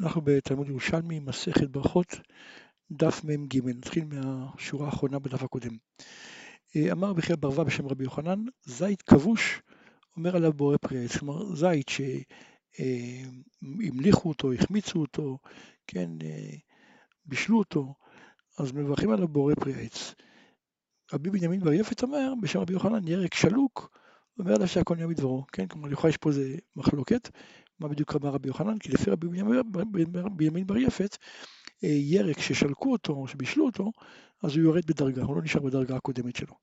אנחנו בתלמוד ירושלמי, מסכת ברכות, דף מ"ג, נתחיל מהשורה האחרונה בדף הקודם. אה, אמר בכי ברווה בשם רבי יוחנן, זית כבוש, אומר עליו בורא פרי עץ, כלומר זית שהמליכו אותו, החמיצו אותו, כן, אה, בישלו אותו, אז מברכים עליו בורא פרי עץ. רבי בנימין בר יפת אומר, בשם רבי יוחנן, ירק שלוק, אומר עליו שהכל נהיה מדברו, כן, כלומר לכאורה יש פה איזה מחלוקת, מה בדיוק אמר רבי יוחנן? כי לפי רבי בנימין בר יפת, אה, ירק ששלקו אותו, או שבישלו אותו, אז הוא יורד בדרגה, הוא לא נשאר בדרגה הקודמת שלו.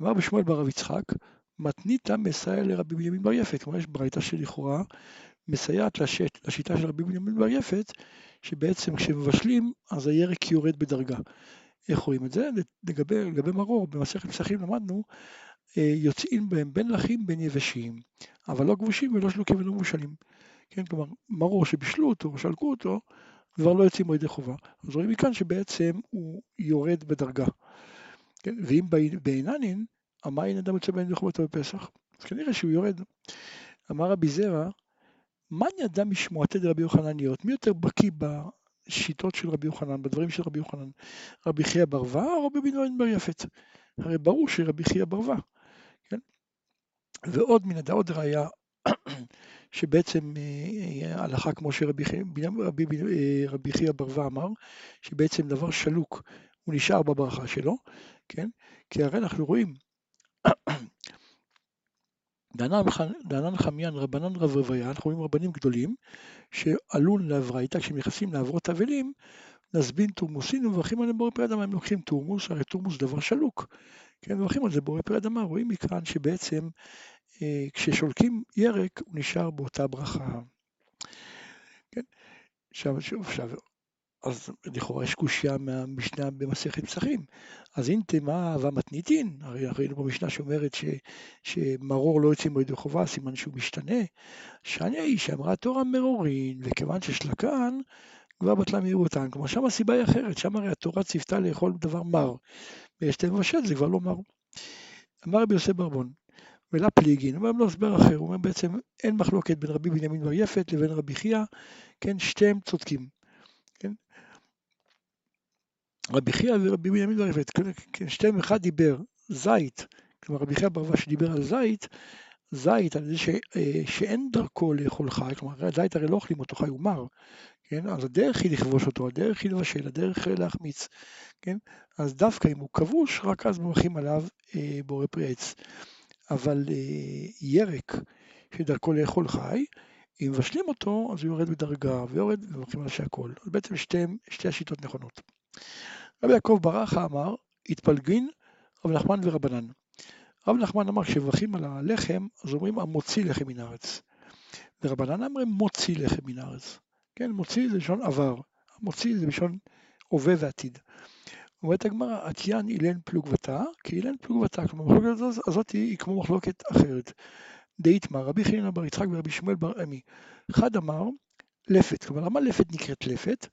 אמר בשמואל בר רב יצחק, מתניתא מסייע לרבי בנימין בר יפת, כלומר יש ברייתא שלכאורה מסייעת לשט, לשיטה של רבי בנימין בר יפת, שבעצם כשמבשלים אז הירק יורד בדרגה. איך רואים את זה? לגבי, לגבי מרור, במסכת פסחים למדנו, יוצאים בהם בין לחים בין יבשים, אבל לא כבושים ולא שלוקים ולא מבושלים. כן, כלומר, מרור שבישלו אותו או שלקו אותו, כבר לא יוצאים מועדי חובה. אז רואים מכאן שבעצם הוא יורד בדרגה. כן, ואם בעיננין, המאין אדם יוצא בעין לחובתו בפסח. אז כנראה שהוא יורד. אמר רבי זרע, מה ידע משמועתי דרבי יוחנניות? מי יותר בקיא בשיטות של רבי יוחנן, בדברים של רבי יוחנן? רבי חייא ברווה או רבי בנימין בר יפת? הרי ברור שרבי חייא ברווה. ועוד מן הדעות ראיה שבעצם אה, אה, הלכה כמו שרבי אה, חייא ברווה אמר, שבעצם דבר שלוק הוא נשאר בברכה שלו, כן? כי הרי אנחנו רואים דענן חמיין רבנן רב רוויה, אנחנו רואים רבנים גדולים שעלו לאברייתא, כשהם נכנסים לעברות אבלים, נסבין תורמוסין ומברכים עליהם בורא פרי אדמה, הם לוקחים תורמוס, הרי תורמוס דבר שלוק, כן, מברכים על זה בורא פרי אדמה, רואים מכאן שבעצם אה, כששולקים ירק הוא נשאר באותה ברכה. כן, עכשיו, שוב, עכשיו, אז לכאורה יש קושייה מהמשנה במסכת פסחים. אז אם תמה אהבה מתניתין, הרי ראינו במשנה שאומרת ש, שמרור לא יוצאים בידי חובה, סימן שהוא משתנה. שאני היא שאמרה תורה מרורין, וכיוון ששלקן, כבר בטלה מהירותן. כלומר, שם הסיבה היא אחרת, שם הרי התורה ציוותה לאכול דבר מר, ויש וישתה מבשל זה כבר לא מר. אמר רבי יוסף ברבון, ולה פליגין, אומר לו הסבר אחר, הוא אומר בעצם אין מחלוקת בין רבי בנימין בר יפת לבין רבי חייא, כן, שתיהם צודקים, כן. רבי חייא ורבי בנימין בר יפת, כן, כן, שתיהם אחד דיבר זית, כלומר רבי חייא ברווה שדיבר על זית, זית על זה ש, אה, שאין דרכו לאכול חי, כלומר זית הרי לא אוכלים אותו חי, הוא מר, כן, אז הדרך היא לכבוש אותו, הדרך היא לבשל, הדרך היא להחמיץ, כן, אז דווקא אם הוא כבוש, רק אז מברכים עליו אה, בורא פרי עץ. אבל אה, ירק שדרכו לאכול חי, אם מבשלים אותו, אז הוא יורד בדרגה, ויורד ומברכים על שהכל. אז בעצם שתי, שתי השיטות נכונות. רבי יעקב ברכה אמר, התפלגין רב נחמן ורבנן. רב נחמן אמר, כשמברכים על הלחם, אז אומרים המוציא לחם מן הארץ. ורבנן אמרים מוציא לחם מן הארץ. כן, מוציא זה לשון עבר, המוציא זה לשון הווה ועתיד. אומרת הגמרא, עטיין אילן פלוגבתה, כי אילן פלוגבתה, כלומר המחלוקת הזאת היא כמו מחלוקת אחרת. דאיתמר, רבי חנין בר יצחק ורבי שמואל בר עמי. אחד אמר לפת, כלומר למה לפת נקראת לפת?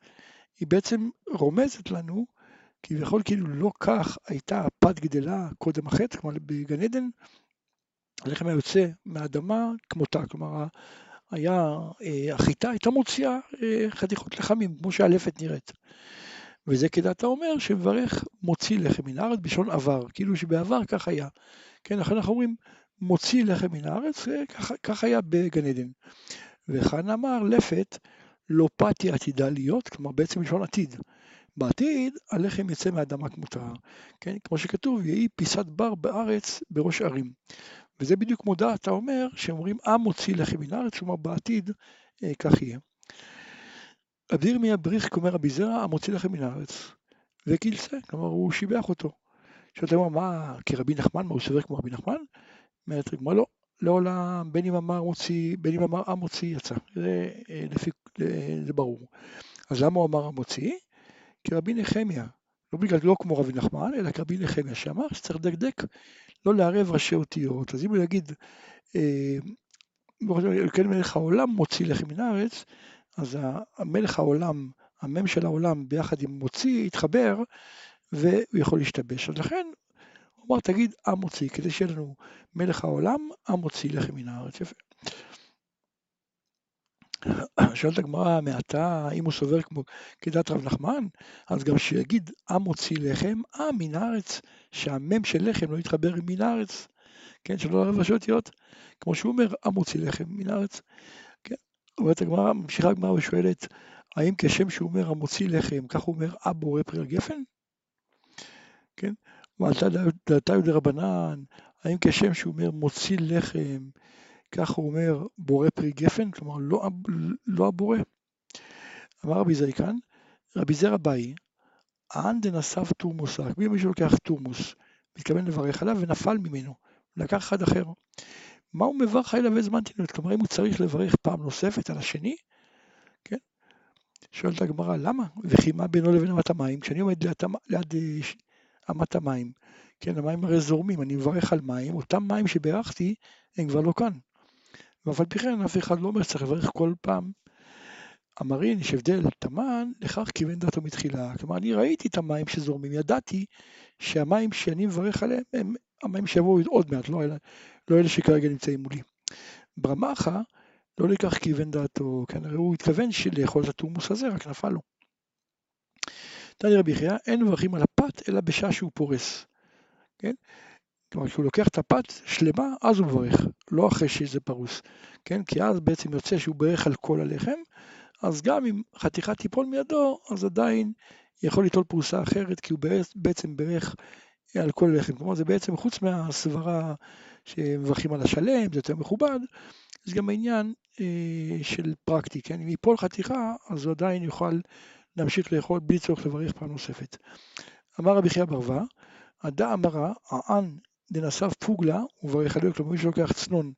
היא בעצם רומזת לנו, כביכול כאילו לא כך הייתה הפת גדלה קודם החטא, כלומר בגן עדן, הלחם היה יוצא מהאדמה כמותה, כלומר היה, אה, החיטה הייתה מוציאה אה, חתיכות לחמים, כמו שהלפת נראית. וזה כדעת האומר שמברך מוציא לחם מן הארץ בלשון עבר, כאילו שבעבר כך היה. כן, לכן אנחנו אומרים מוציא לחם מן הארץ, כך, כך היה בגן עדן. וכאן אמר לפת לא פתי עתידה להיות, כלומר בעצם בלשון עתיד. בעתיד הלחם יצא מהאדמה כמותה, כן, כמו שכתוב, יהי פיסת בר בארץ בראש ערים. וזה בדיוק כמו דעת האומר, שאומרים עם מוציא לחם מן הארץ, כלומר בעתיד אה, כך יהיה. רבי ירמיה בריך אומר רבי זרע המוציא לכם מן הארץ. וקילסה, כלומר הוא שיבח אותו. שאתה אומר מה, כרבי נחמן, מה הוא סובר כמו רבי נחמן? אומרת הגמרא לא, לעולם בין אם אמר מוציא, בין אם אמר המוציא יצא, זה, אה, לפי, אה, זה ברור. אז למה הוא אמר המוציא? כי רבי נחמיה, לא בגלל, לא כמו רבי נחמן, אלא כרבי נחמיה שאמר שצריך לדקדק, לא לערב ראשי אותיות. אז אם הוא יגיד, אה, כן מלך העולם מוציא לכם מן הארץ, אז המלך העולם, המם של העולם ביחד עם מוציא, יתחבר והוא יכול להשתבש. אז לכן הוא אמר תגיד עם מוציא, כדי שיהיה לנו מלך העולם, עם מוציא לחם מן הארץ. יפה. שואלת הגמרא מעתה, אם הוא סובר כמו כדת רב נחמן, אז גם שיגיד עם מוציא לחם, עם מן הארץ, שהמם של לחם לא יתחבר עם מן הארץ, כן, שלא ערב ראשי אותיות, כמו שהוא אומר, עם מוציא לחם מן הארץ. כן, אומרת הגמרא, ממשיכה הגמרא ושואלת, האם כשם שהוא אומר המוציא לחם, כך הוא אומר אב בורא פרי הגפן? כן, ועלתה דעתה יהודי רבנן, האם כשם שהוא אומר מוציא לחם, כך הוא אומר בורא פרי גפן, כלומר לא, לא הבורא. אמר רבי זייקן, רבי זרע באי, האן דנסף תורמוס רק, מי מישהו לוקח תורמוס, מתכוון לברך עליו ונפל ממנו, לקח אחד אחר. מה הוא מברך זמן תינוק? כלומר אם הוא צריך לברך פעם נוספת על השני, כן? שואלת הגמרא, למה? וכי מה בינו לבין אמת המים? כשאני עומד ליד, ליד אמת המים, כן, המים הרי זורמים, אני מברך על מים, אותם מים שבירכתי הם כבר לא כאן. ואף פי כן אף אחד לא אומר שצריך לברך כל פעם. אמרין, יש הבדל תמן, לכך כיוון דעתו מתחילה. כלומר, אני ראיתי את המים שזורמים, ידעתי שהמים שאני מברך עליהם הם המים שיבואו עוד מעט, לא אלה, לא אלה שכרגע נמצאים מולי. ברמחה, לא לכך כיוון דעתו, כנראה הוא התכוון לאכול את התורמוס הזה, רק נפל לו. תניא רבי חייא, אין מברכים על הפת אלא בשעה שהוא פורס. כן? כלומר, כשהוא לוקח את הפת שלמה, אז הוא מברך, לא אחרי שזה פרוס, כן? כי אז בעצם יוצא שהוא ברך על כל הלחם, אז גם אם חתיכה תיפול מידו, אז עדיין יכול ליטול פרוסה אחרת, כי הוא בעצם ברך על כל הלחם. כלומר, זה בעצם חוץ מהסברה שמברכים על השלם, זה יותר מכובד, יש גם העניין אה, של פרקטי, כן? אם ייפול חתיכה, אז הוא עדיין יוכל להמשיך לאכול בלי צורך לברך פעם נוספת. אמר רבי חייא ברוה, הדא אמרה, הען דנסף פוגלה, הוא מברך עליו, כלומר מי שלוקח צנון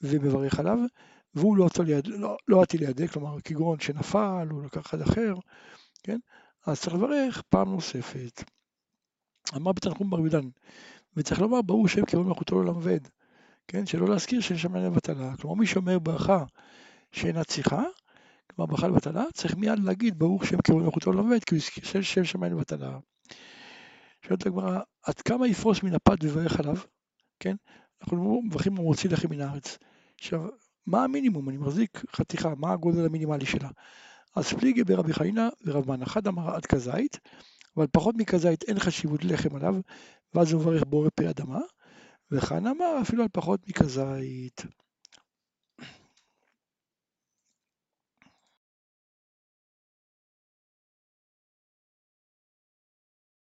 ומברך עליו, והוא לא, ליד, לא, לא לידי, כלומר כגון שנפל, הוא לקח אחד אחר, כן? אז צריך לברך פעם נוספת. אמר בתנחום בר יהודן, וצריך לומר ברור שם כבוד מלכותו לעולם ועד, כן? שלא להזכיר שאין שם לבטלה. כלומר מי שאומר ברכה שאינה צריכה, כלומר ברכה לבטלה, צריך מיד להגיד ברוך שם כבוד מלכותו לעולם ועד, כי הוא הזכיר שם שמיים לבטלה. שואלת הגמרא, עד כמה יפרוס מן הפת ויברך עליו? כן? אנחנו מברכים ומוציא לחם מן הארץ. עכשיו, מה המינימום? אני מחזיק חתיכה, מה הגודל המינימלי שלה? אז פליגי ברבי חיינה ורב מן, אחד אמר עד כזית, אבל פחות מכזית אין חשיבות לחם עליו, ואז הוא מברך בורא פי אדמה, וכאן אמר אפילו על פחות מכזית.